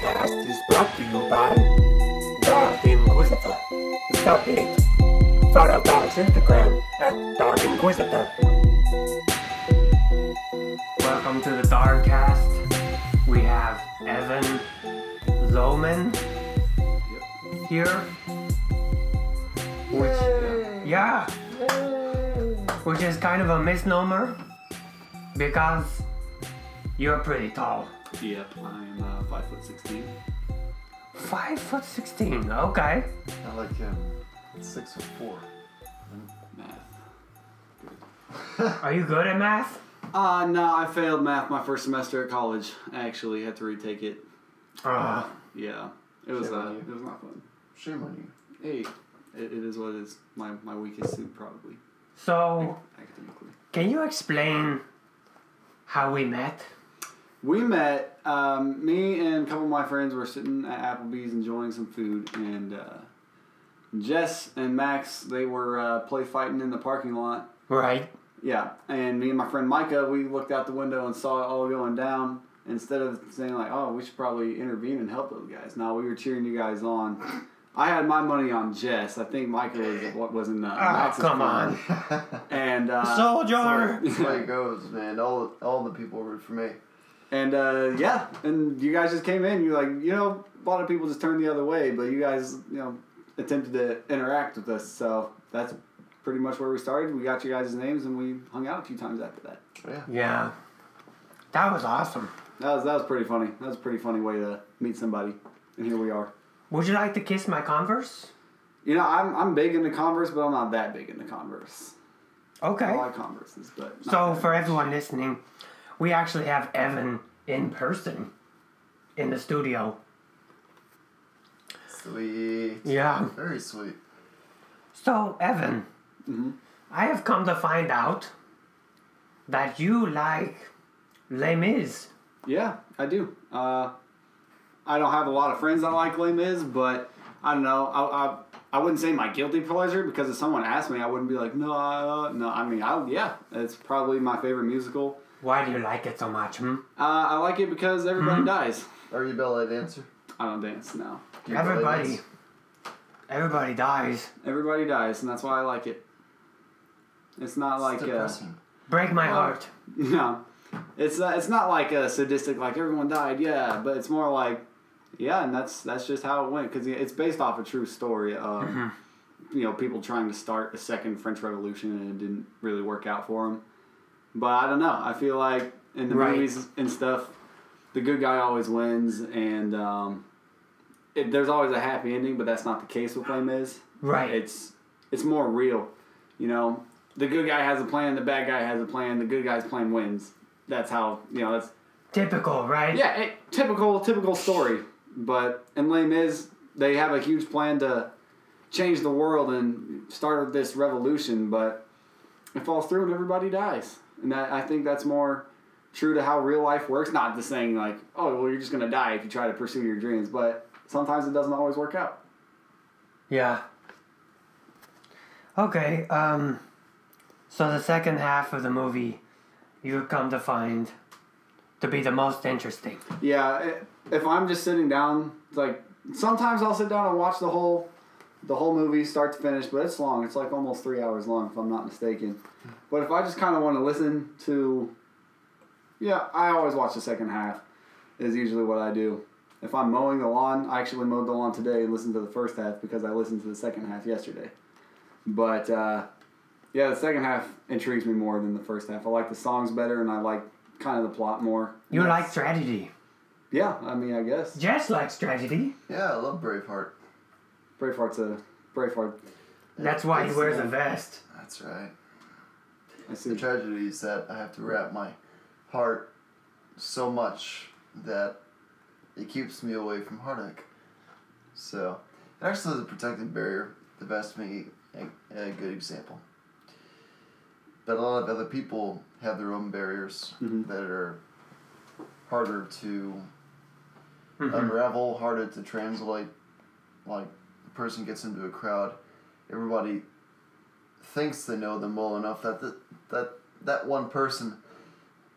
Darkcast is brought to you by Dark Inquisitor. Stop it. Follow Dark's Instagram at Dark Inquisitor. Welcome to the Darkcast. We have Evan Lohman here. Which, yeah, which is kind of a misnomer because you're pretty tall. Yep, I'm five foot sixteen. Five foot sixteen. Okay. I like him. Six foot four. Math. Are you good at math? Uh no, I failed math my first semester at college. I actually had to retake it. Uh, Yeah, it was Shame uh, on you. it was not fun. Shame on you. Hey, it, it is what it is. My my weakest suit probably so, academically. can you explain how we met? We met. Um, me and a couple of my friends were sitting at Applebee's enjoying some food, and uh, Jess and Max they were uh, play fighting in the parking lot. Right. Yeah, and me and my friend Micah, we looked out the window and saw it all going down. Instead of saying like, "Oh, we should probably intervene and help those guys," no, we were cheering you guys on. I had my money on Jess. I think Micah was what was in uh, Oh, Max's come corner. on. And uh, Soldier! That's the way it goes, man. All all the people root for me. And uh, yeah, and you guys just came in. You're like, you know, a lot of people just turned the other way, but you guys, you know, attempted to interact with us. So that's pretty much where we started. We got you guys' names, and we hung out a few times after that. Yeah. Yeah. That was awesome. That was that was pretty funny. That was a pretty funny way to meet somebody, and here we are. Would you like to kiss my Converse? You know, I'm I'm big into Converse, but I'm not that big into Converse. Okay. I like Converses, but not So, that for much. everyone listening, we actually have Evan in person in the studio. Sweet. Yeah. Very sweet. So, Evan, Mhm. I have come to find out that you like Les Mis. Yeah, I do. Uh, I don't have a lot of friends that like Les Mis, but I don't know. I, I, I wouldn't say my guilty pleasure because if someone asked me, I wouldn't be like, no, uh, no. I mean, I yeah, it's probably my favorite musical. Why do you like it so much, hmm? Uh, I like it because everybody dies. Are you a ballet dancer? I don't dance now. Do you ballet Everybody. dance? Everybody dies. Everybody dies, and that's why I like it. It's not like It's uh, depressing. Break my Well, heart. No, it's uh, it's not like a sadistic like everyone died, yeah, but it's more like yeah, and that's that's just how it went because it's based off a true story of you know people trying to start a second French Revolution and it didn't really work out for them. But I don't know. I feel like in the Right. movies and stuff, the good guy always wins, and um, it, there's always a happy ending. But that's not the case with Les Mis. Right. It's it's more real. You know, the good guy has a plan, the bad guy has a plan, the good guy's plan wins. That's how you know. That's Typical, right? yeah, it, typical typical story. But in Les Mis, they have a huge plan to change the world and start this revolution, but it falls through and everybody dies. And that I think that's more true to how real life works. Not the saying like, oh, well, you're just gonna die if you try to pursue your dreams, but sometimes it doesn't always work out. Yeah. Okay, um, so the second half of the movie, you come to find to be the most interesting. Yeah, if I'm just sitting down, it's like sometimes I'll sit down and watch the whole the whole movie start to finish, but it's long. It's like almost three hours long, if I'm not mistaken. But if I just kind of want to listen to, yeah, I always watch the second half. Is usually what I do. If I'm mowing the lawn, I actually mowed the lawn today and listened to the first half because I listened to the second half yesterday. But uh, yeah, the second half intrigues me more than the first half. I like the songs better, and I like kind of the plot more. You That's- like tragedy. yeah, I mean, I guess Jess likes tragedy. Yeah, I love Braveheart. Braveheart's a Braveheart. That's why he wears a vest. That's right. I see. The tragedy is that I have to wrap my heart so much that it keeps me away from heartache. So, it actually is a protective barrier. The vest may a, a good example. But a lot of other people have their own barriers Mhm. that are harder to Mhm. unravel, harder to translate. Like, person gets into a crowd, everybody thinks they know them well enough that the, that that one person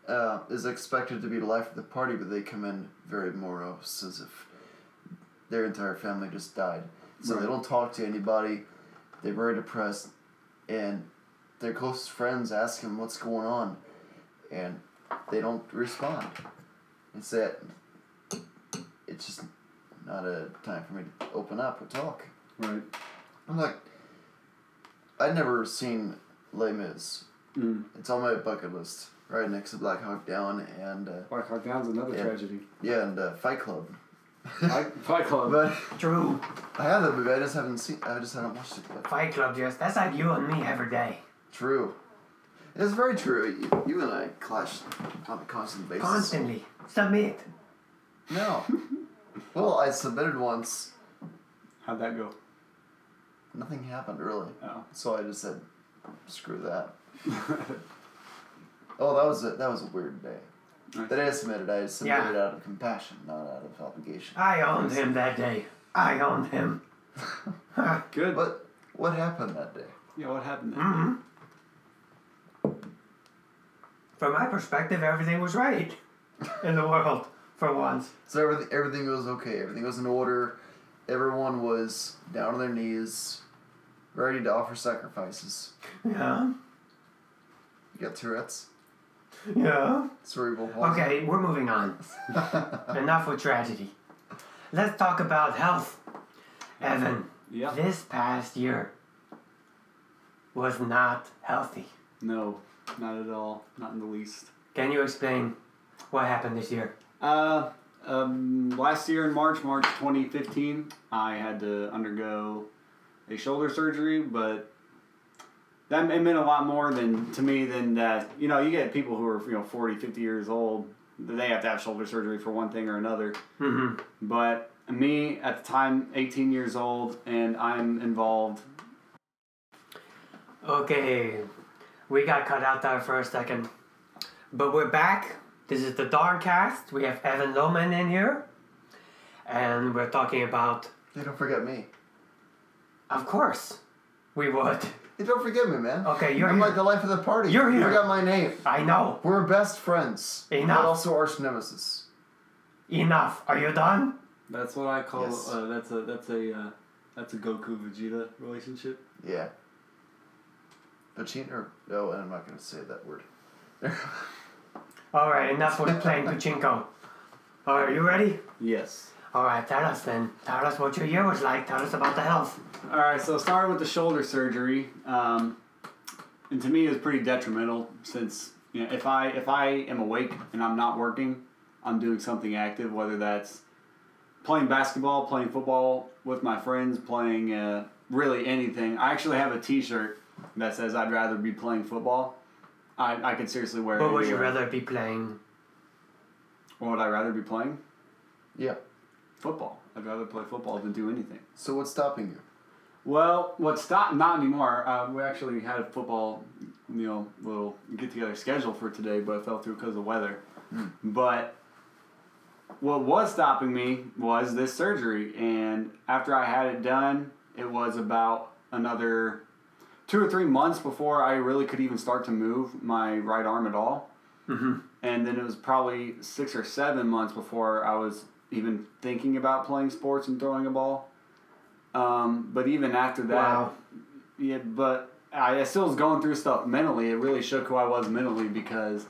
uh, is expected to be the life of the party, but they come in very morose, as if their entire family just died. So they don't talk to anybody. They're very depressed, and their close friends ask them what's going on, and they don't respond. It's that it's just not a time for me to open up or talk. Right. I'm like, I'd never seen Les Mis. Mm. It's on my bucket list, right next to Black Hawk Down and uh, Black Hawk Down's another Yeah. tragedy. yeah, and uh, Fight Club. Fight, Fight Club. But True. I have that movie. I just haven't seen. I just haven't watched it yet. Fight Club, just that's like you and me every day. True. It's very true. You, you and I clash on a constant basis. Constantly. Submit. No. well, I submitted once. How'd that go? Nothing happened really. Oh. So I just said, screw that. Oh, that was a that was a weird day. Nice. That I submitted. I submitted Yeah. out of compassion, not out of obligation. I owned him that day. I owned him. Good. What what happened that day? Yeah, what happened then? hmm From my perspective, everything was right in the world for once. So everything everything was okay. Everything was in order. Everyone was down on their knees, ready to offer sacrifices. Yeah. You got Tourette's, Yeah. cerebral palsy. Okay, we're moving on. Enough with tragedy. Let's talk about health. Evan, Yeah. this past year was not healthy. No, not at all. Not in the least. Can you explain what happened this year? Uh, um, last year in March, March 2015, I had to undergo a shoulder surgery, but that it meant a lot more than to me than that. You know, you get people who are you know 40, 50 years old. They have to have shoulder surgery for one thing or another. Mm-hmm. But me at the time, 18 years old, and I'm involved. Okay, we got cut out there for a second. But we're back. This is the Darkcast. We have Evan Lohman in here. And we're talking about, Hey, don't forget me. of course, we would. Hey, don't forget me, man. Okay, you're I'm here. like the life of the party. You're here. You here. got my name. I know. We're best friends. Enough. But also arch nemesis. Enough. Are you done? That's what I call. Yes. Uh, that's a that's a uh, that's a Goku Vegeta relationship. Yeah. Pacino? Or, no, I'm not going to say that word. All right, enough with playing pachinko. All right, you ready? Yes. All right, tell us then. Tell us what your year was like. Tell us about the health. All right, so starting with the shoulder surgery, um, and to me it was pretty detrimental since you know if I if I am awake and I'm not working, I'm doing something active, whether that's playing basketball, playing football with my friends, playing uh, really anything. I actually have a T-shirt that says I'd rather be playing football. I, I could seriously wear it. What would you anywhere. rather be playing? What would I rather be playing? Yeah. Football. I'd rather play football than do anything. So what's stopping you? Well, what's stopped? Not anymore. Uh, we actually had a football, you know, little get together schedule for today, but it fell through because of weather. But what was stopping me was this surgery, and after I had it done, it was about another two or three months before I really could even start to move my right arm at all. Mm-hmm. And then it was probably six or seven months before I was even thinking about playing sports and throwing a ball. Um, but even after that, Wow. yeah, but I, I still was going through stuff mentally. It really shook who I was mentally because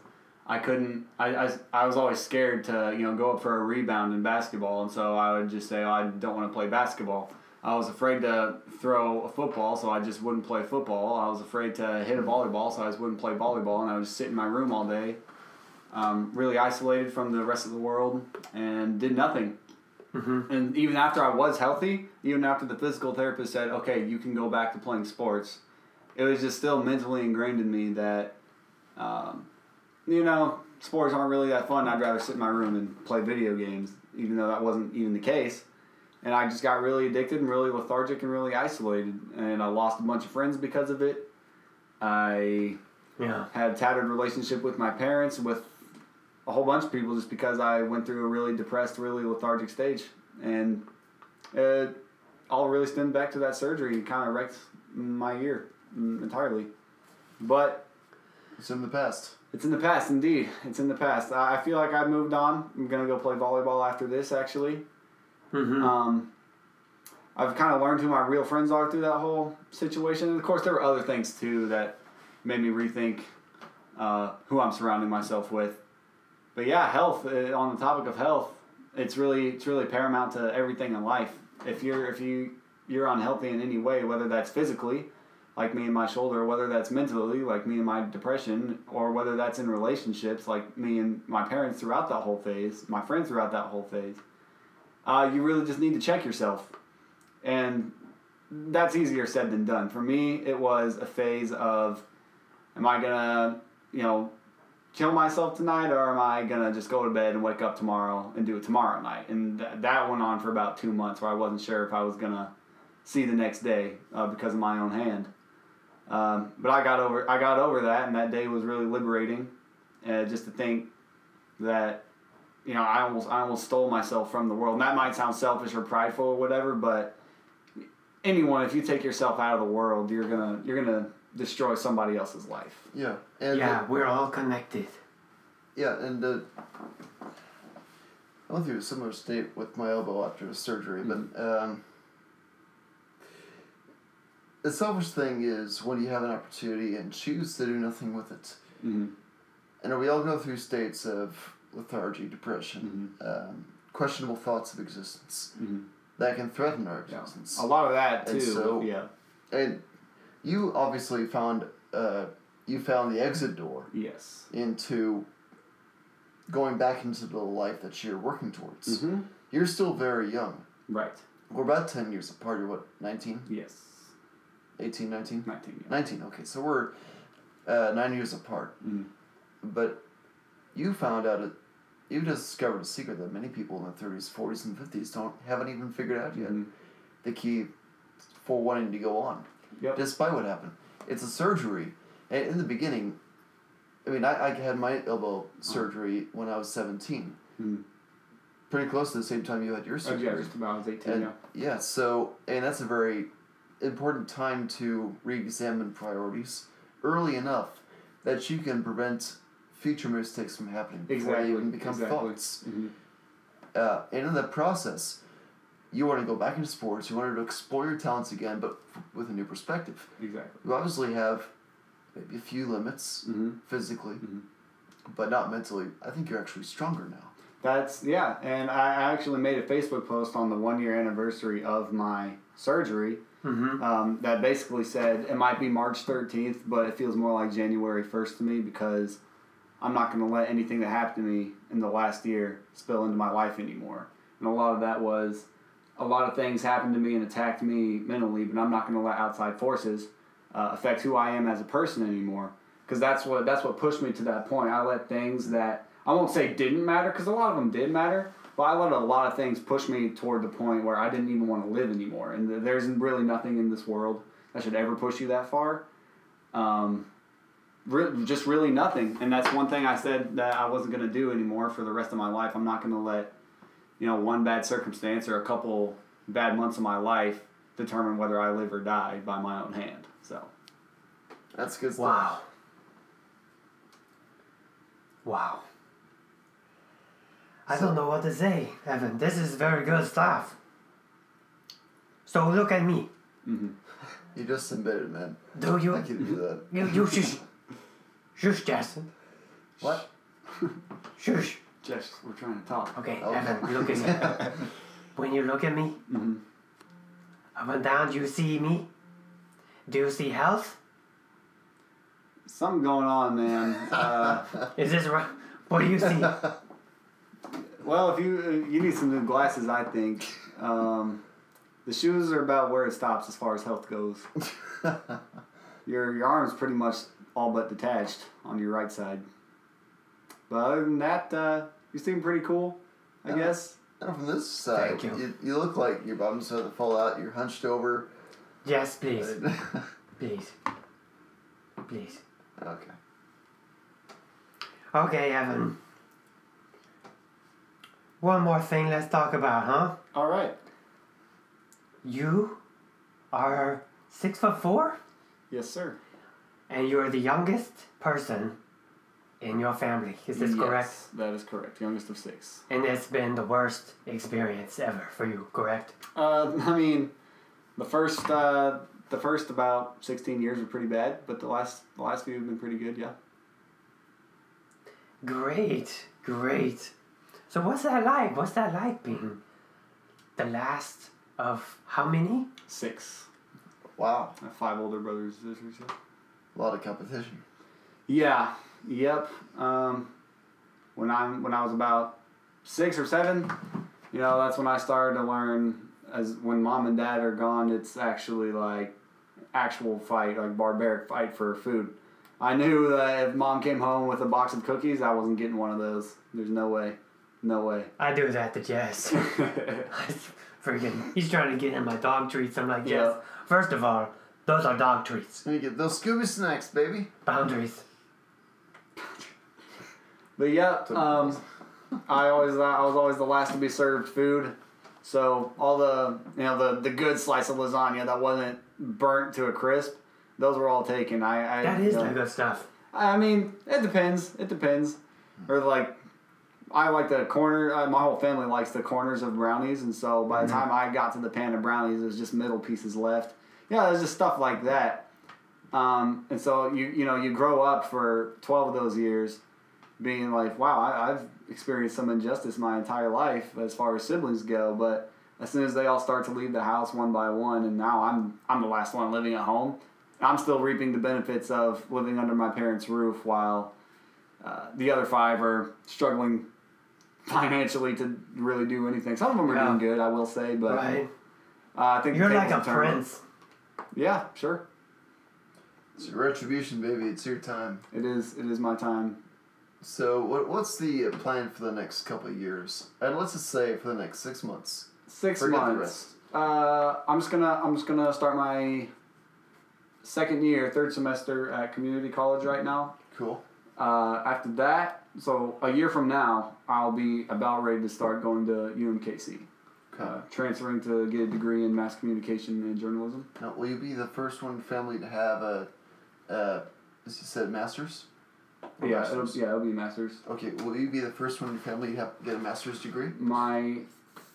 I couldn't. I, I, I was always scared to you know go up for a rebound in basketball, and so I would just say oh, I don't want to play basketball. I was afraid to throw a football, so I just wouldn't play football. I was afraid to hit a volleyball, so I just wouldn't play volleyball, and I would just sit in my room all day, um, really isolated from the rest of the world, and did nothing. Mm-hmm. And even after I was healthy, even after the physical therapist said, "Okay, you can go back to playing sports," it was just still mentally ingrained in me that, um, you know, sports aren't really that fun. I'd rather sit in my room and play video games, even though that wasn't even the case. And I just got really addicted and really lethargic and really isolated, and I lost a bunch of friends because of it. I Yeah. had a tattered relationship with my parents, with a whole bunch of people, just because I went through a really depressed, really lethargic stage, and it all really stemmed back to that surgery. and kind of wrecked my year entirely. But It's in the past. it's in the past, indeed. It's in the past. I I feel like I've moved on. I'm gonna go play volleyball after this, actually. Mm-hmm. Um, I've kind of learned who my real friends are through that whole situation. And of course, there were other things too that made me rethink uh, who I'm surrounding myself with. But yeah, health. Uh, on the topic of health, it's really it's really paramount to everything in life. If you're if you you're unhealthy in any way, whether that's physically, like me and my shoulder, whether that's mentally, like me and my depression, or whether that's in relationships, like me and my parents throughout that whole phase, my friends throughout that whole phase, uh, you really just need to check yourself. And that's easier said than done. For me, it was a phase of, am I gonna, you know, kill myself tonight, or am I gonna just go to bed and wake up tomorrow and do it tomorrow night? And th- that went on for about two months, where I wasn't sure if I was gonna see the next day uh, because of my own hand. Um, but I got over I got over that, and that day was really liberating. Uh, just to think that you know I almost I almost stole myself from the world. And that might sound selfish or prideful or whatever, but anyone if you take yourself out of the world, you're gonna you're gonna destroy somebody else's life. Yeah, and yeah, uh, we're all connected. yeah, and uh, I went through a similar state with my elbow after the surgery, but um, the selfish thing is when you have an opportunity and choose to do nothing with it. Mm-hmm. And we all go through states of lethargy, depression, um, questionable thoughts of existence Mm-hmm. that can threaten our Yeah. existence. A lot of that too. And so- yeah. And you obviously found uh, you found the exit door Yes. into going back into the life that you're working towards. Mm-hmm. You're still very young. Right. We're about 10 years apart. You're what, 19? Yes. 18, 19? Nineteen. Yeah. 19, okay. So we're uh, nine years apart. Mhm. But you found out, a, you discovered a secret that many people in their 30s, 40s, and 50s don't haven't even figured out yet. Mhm. The key for wanting to go on. Yep. despite what happened. It's a surgery. And in the beginning, I mean, I, I had my elbow surgery when I was 17. Mhm. Pretty close to the same time you had your surgery. Oh, yeah, just about I was eighteen. and yeah. yeah, so, and that's a very important time to re examine priorities early enough that you can prevent future mistakes from happening before Exactly, they even become exactly. thoughts. Mhm. Uh, and in the process, you want to go back into sports, you want to explore your talents again, but f- with a new perspective. Exactly. You obviously have maybe a few limits Mm-hmm. physically, Mhm. but not mentally. I think you're actually stronger now. That's yeah, and I I actually made a Facebook post on the one year anniversary of my surgery Mm-hmm. um, that basically said it might be March thirteenth, but it feels more like January first to me because I'm not going to let anything that happened to me in the last year spill into my life anymore. And a lot of that was a lot of things happened to me and attacked me mentally, but I'm not going to let outside forces uh, affect who I am as a person anymore. Because that's what that's what pushed me to that point. I let things that I won't say didn't matter, because a lot of them did matter, but I let a lot of things push me toward the point where I didn't even want to live anymore. And there's really nothing in this world that should ever push you that far. Um, re- just really nothing. And that's one thing I said that I wasn't going to do anymore for the rest of my life. I'm not going to let, you know, one bad circumstance or a couple bad months of my life determine whether I live or die by my own hand. So, That's good stuff. Wow. Wow. I don't know what to say, Evan. This is very good stuff. So look at me. Mm-hmm. You just submitted, man. Do you? I you? can do that. You, you shush. Shush, Jason. What? Shush. just we're trying to talk. Okay, Okay. Evan, look at me. when you look at me, Mhm. up and down, do you see me? Do you see health? Something going on, man. Uh, Is this right? What do you see? Well, if you uh, you need some new glasses, I think. Um, the shoes are about where it stops as far as health goes. Your your arm's pretty much all but detached on your right side. But other than that, uh, you seem pretty cool, I Yeah. guess. And from this side, Thank you. you, you look like your bottom's about to fall out. You're hunched over. yes, please. Please. Please. okay. Okay, Evan. One more thing let's talk about, huh? All right. You are six foot four, Yes, sir. And you're the youngest person in your family. Is this Yes, correct? That is correct. Youngest of six. And it's been the worst experience ever for you, correct? Uh, I mean, The first uh, the first about sixteen years were pretty bad, but the last the last few have been pretty good. Yeah. Great, great. So what's that like? What's that like being the last of how many? Six. Wow, I have five older brothers and sisters. Yeah. A lot of competition. Yeah. Yep. Um, when I'm when I was about six or seven, you know, that's when I started to learn. As when mom and dad are gone, it's actually like actual fight, like barbaric fight for food. I knew that if mom came home with a box of cookies, I wasn't getting one of those. There's no way, no way. I do that to Jess. Freaking, he's trying to get in my dog treats. I'm like, Jess, Yeah. first of all, those are dog treats. Let me get those Scooby snacks, baby. Boundaries. But yeah, um, I always I was always the last to be served food. So all the you know the the good slice of lasagna that wasn't burnt to a crisp, those were all taken. I, I That is you know, the good stuff. I mean, it depends. It depends. Or like, I like the corner. Uh, my whole family likes the corners of brownies, and so by the time I got to the pan of brownies, it was just middle pieces left. Yeah, there's just stuff like that. Um, and so you you know you grow up for twelve of those years, being like, wow, I, I've experienced some injustice my entire life as far as siblings go. But as soon as they all start to leave the house one by one, and now I'm I'm the last one living at home. I'm still reaping the benefits of living under my parents' roof while uh, the other five are struggling financially to really do anything. Some of them are Yeah. doing good, I will say, but Right? uh, I think You're like a prince. Yeah, sure. It's your retribution, baby. It's your time. It is. It is my time. So, what what's the plan for the next couple of years? And let's just say for the next six months. Six Forget months. Uh, I'm just gonna. I'm just gonna start my second year, third semester at community college right now. Cool. Uh, after that, so a year from now, I'll be about ready to start going to UMKC. Uh, transferring to get a degree in mass communication and journalism. Now, will you be the first one family to have a, uh, as you said, masters? Or yeah, it'll, yeah, it'll be masters. Okay, will you be the first one in your family to have, get a master's degree? My,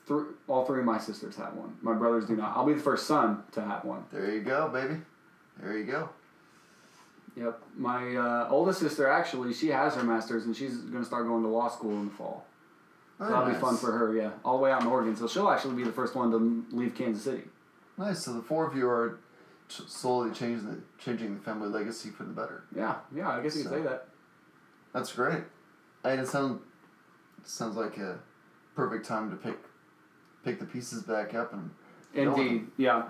th- all three of my sisters have one. My brothers do not. I'll be the first son to have one. There you go, baby. There you go. Yep. My uh, oldest sister actually, she has her master's and she's gonna start going to law school in the fall. Very That'll nice. be fun for her. Yeah, all the way out in Oregon. So she'll actually be the first one to leave Kansas City. Nice. So the four of you are ch- slowly changing the changing the family legacy for the better. Yeah, yeah. I guess you could So- say that. That's great. And it sounds sounds like a perfect time to pick pick the pieces back up and Indeed, yeah.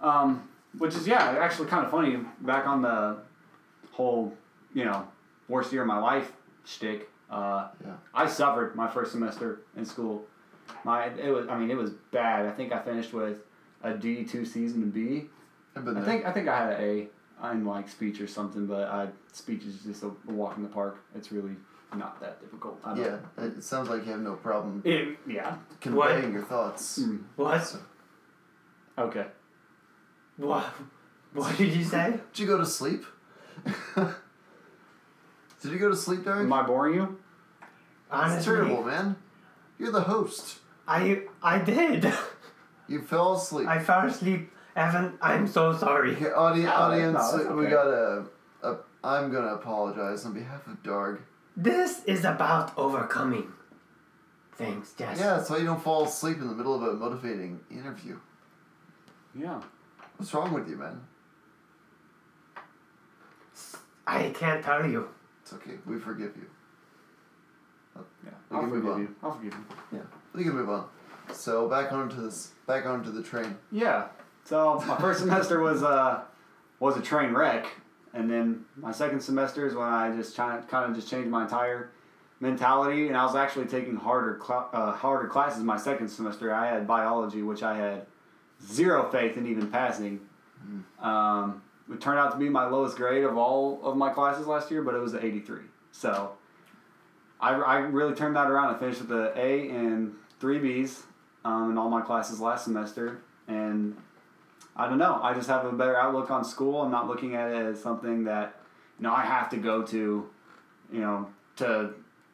Um, which is yeah, actually kind of funny. Back on the whole, you know, worst year of my life shtick. Uh, Yeah. I suffered my first semester in school. My it was I mean it was bad. I think I finished with a D two season and a B. I've been I there. think I think I had an A in like speech or something, but I, speech is just a, a walk in the park. It's really not that difficult. I don't, yeah, it sounds like you have no problem It, yeah. conveying your thoughts. Mm, What? okay. What? What did you say? Did you go to sleep? Did you go to sleep, Derek? Am I boring you? Honestly, It's terrible, man. You're the host. I I did. You fell asleep. I fell asleep. Evan, I'm so sorry. Okay, audi- No, audience, no, that's we okay. got a, a. Uh, I'm gonna apologize on behalf of Darg. This is about overcoming things, Jess. Yeah, that's why you don't fall asleep in the middle of a motivating interview. Yeah. What's wrong with you, man? I can't tell you. It's okay. We forgive you. Yeah. We I'll can move forgive on. you. I'll forgive you. Yeah, we can move on. So back onto this. Back onto the train. Yeah. So my first semester was uh was a train wreck, and then my second semester is when I just kind of kind of just changed my entire mentality, and I was actually taking harder cl- uh, harder classes my second semester. I had biology, which I had zero faith in even passing. Um, it turned out to be my lowest grade of all of my classes last year, but it was an 83. So I, I really turned that around. I finished with an A and three Bs um, in all my classes last semester. And I don't know. I just have a better outlook on school. I'm not looking at it as something that, you know, I have to go to, you know, to,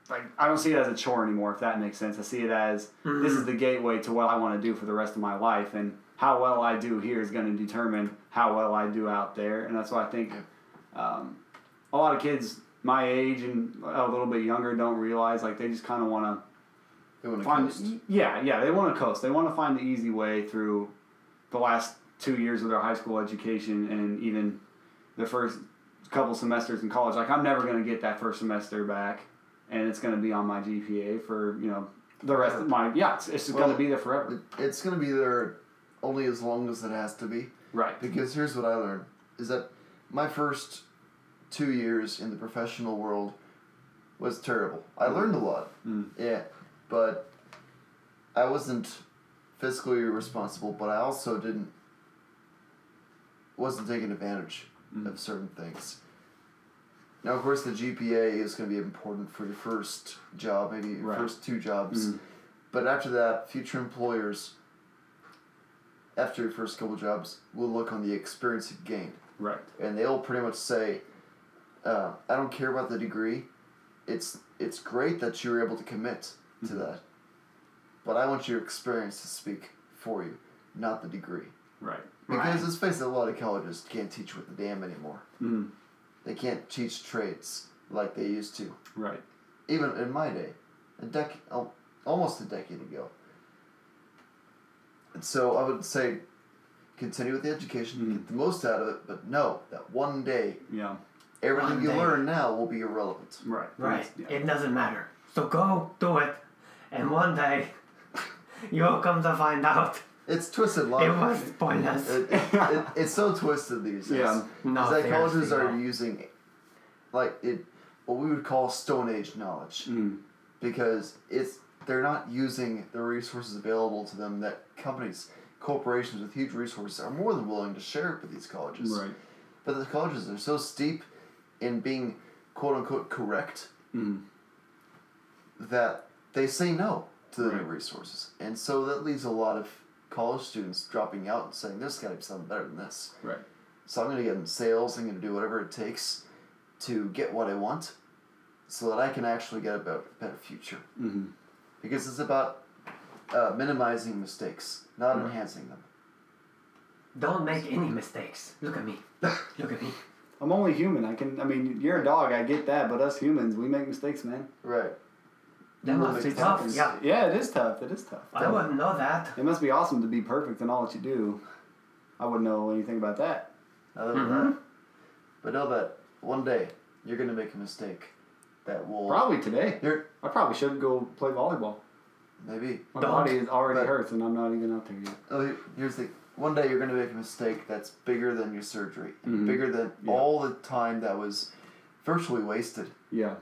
like, I don't see it as a chore anymore, if that makes sense. I see it as this is the gateway to what I want to do for the rest of my life. And how well I do here is going to determine how well I do out there, and that's why I think um, a lot of kids my age and a little bit younger don't realize like they just kind of want to They want to find coast. yeah yeah they want to coast they want to find the easy way through the last two years of their high school education and even the first couple semesters in college like i'm never going to get that first semester back and it's going to be on my gpa for you know the rest of my yeah it's, it's going to be there forever It's going to be there only as long as it has to be. right Because here's what I learned is that my first two years in the professional world was terrible. I learned a lot. Mm. Yeah. But I wasn't fiscally responsible, but I also didn't wasn't taking advantage Mm. of certain things. Now of course the GPA is gonna be important for your first job, maybe your Right. first two jobs. Mm. But after that, future employers after your first couple jobs will look on the experience you've gained right and they'll pretty much say, uh, "I don't care about the degree. It's it's great that you were able to commit to Mhm. that, but I want your experience to speak for you, not the degree. right Because Right. let's face it, a lot of colleges can't teach with the damn anymore. mm. They can't teach trades like they used to. right Even in my day, a dec- almost a decade ago. And so I would say, continue with the education, Mhm. get the most out of it, but know that one day yeah everything One you day. learn now will be irrelevant. right Right. yeah. It doesn't matter. So go do it, and one day you'll come to find out It's twisted logic. it was pointless. It, it, it, it's so twisted these days. Yeah. No, that colleges are no. using, like it, what we would call Stone Age knowledge, Mm. because it's they're not using the resources available to them that companies, corporations with huge resources are more than willing to share with these colleges. right But the colleges are so steep in being quote unquote correct mm. that they say no to the new Right. resources. And so that leaves a lot of college students dropping out and saying, there's got to be something better than this. right So I'm going to get in sales, I'm going to do whatever it takes to get what I want so that I can actually get a better, better future. mm-hmm. Because it's about uh, minimizing mistakes, not Right. enhancing them. Don't make any mistakes. Look at me. Look at me. I'm only human. I can. I mean, you're a dog. I get that, but us humans, we make mistakes, man. Right. That must be tough. mistakes. Yeah. Yeah, it is tough. It is tough. I wouldn't know that. It must be awesome to be perfect in all that you do. I wouldn't know anything about that. Other than Mhm. that. But know that one day you're going to make a mistake that will. Probably today. You're, I probably should go play volleyball. maybe. My Don't. body is already But- hurts, and I'm not even out there yet. Oh, here- here's the one day you're going to make a mistake that's bigger than your surgery, and Mhm. bigger than Yeah. all the time that was virtually wasted Yeah.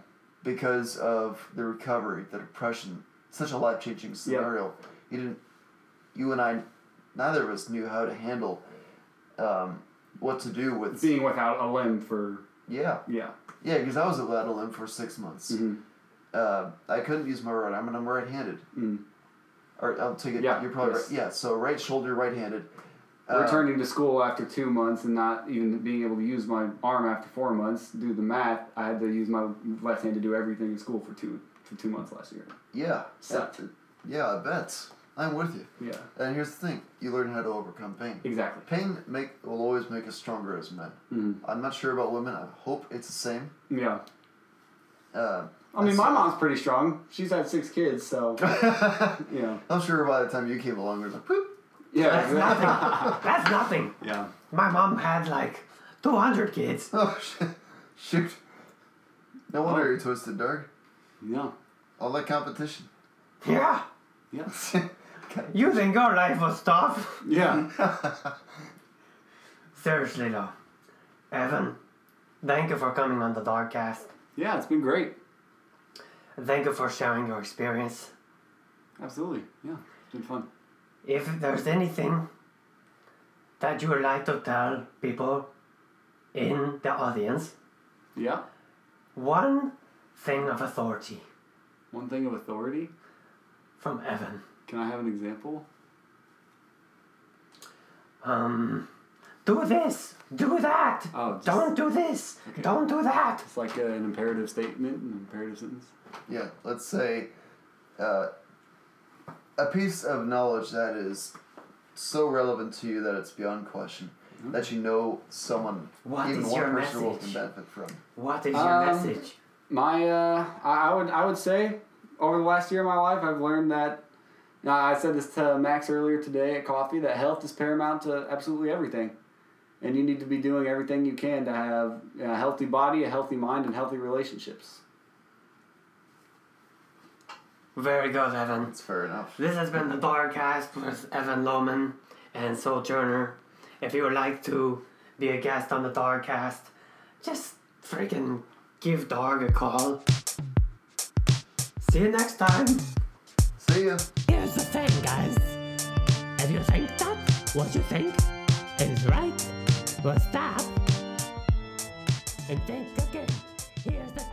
because of the recovery, the depression, such a life changing scenario. Yeah. You didn't, you and I, neither of us knew how to handle, um, what to do with. Being without a limb for yeah, yeah. yeah, because I was without a limb for six months. Mm-hmm. Uh, I couldn't use my right arm, and I'm right-handed. Mm. Or I'll take it. Yeah, you're probably yes. right. Yeah, so right shoulder, right-handed. Uh, Returning to school after two months and not even being able to use my arm after four months, do the math. I had to use my left hand to do everything in school for two for two months last year. Yeah. Sucked. Yeah, I bet. I'm with you. Yeah, And here's the thing: you learn how to overcome pain. exactly. Pain make will always make us stronger as men. hmm I'm not sure about women. I hope it's the same. Yeah. Uh, I mean, my mom's pretty strong. She's had six kids, so you know. I'm sure by the time you came along, it was like, Poop. Yeah. That's nothing. That's nothing. yeah. My mom had like 200 kids. oh shit, shoot. No wonder you're twisted, dog. Yeah. All that competition. Yeah. Yeah. You think your life was tough? Yeah. Seriously though. Evan, thank you for coming on the Darkcast. Yeah. It's been great. Thank you for sharing your experience. Absolutely. Yeah. It's been fun. If there's anything that you would like to tell people in the audience, Yeah. one thing of authority One thing of authority. from Evan. Can I have an example? Um, do this, do that. Oh, just- Don't do this. Okay. Don't do that. It's like an imperative statement, an imperative sentence. Yeah, let's say uh, a piece of knowledge that is so relevant to you that it's beyond question. That you know someone, What even is one your person in the world message? can benefit from. What is your Um, message? My, uh, I, I would, I would say, over the last year of my life, I've learned that. Uh, I said this to Max earlier today at coffee that health is paramount to absolutely everything, and you need to be doing everything you can to have a healthy body, a healthy mind, and healthy relationships. Very good, Evan. That's fair enough. This has been the Darkcast with Evan Lohman and Soul Journer. If you would like to be a guest on the Darkcast, just freaking give Darg a call. See you next time. See ya. Here's the thing, guys. If you think that what you think is right, well, stop and think again. Here's the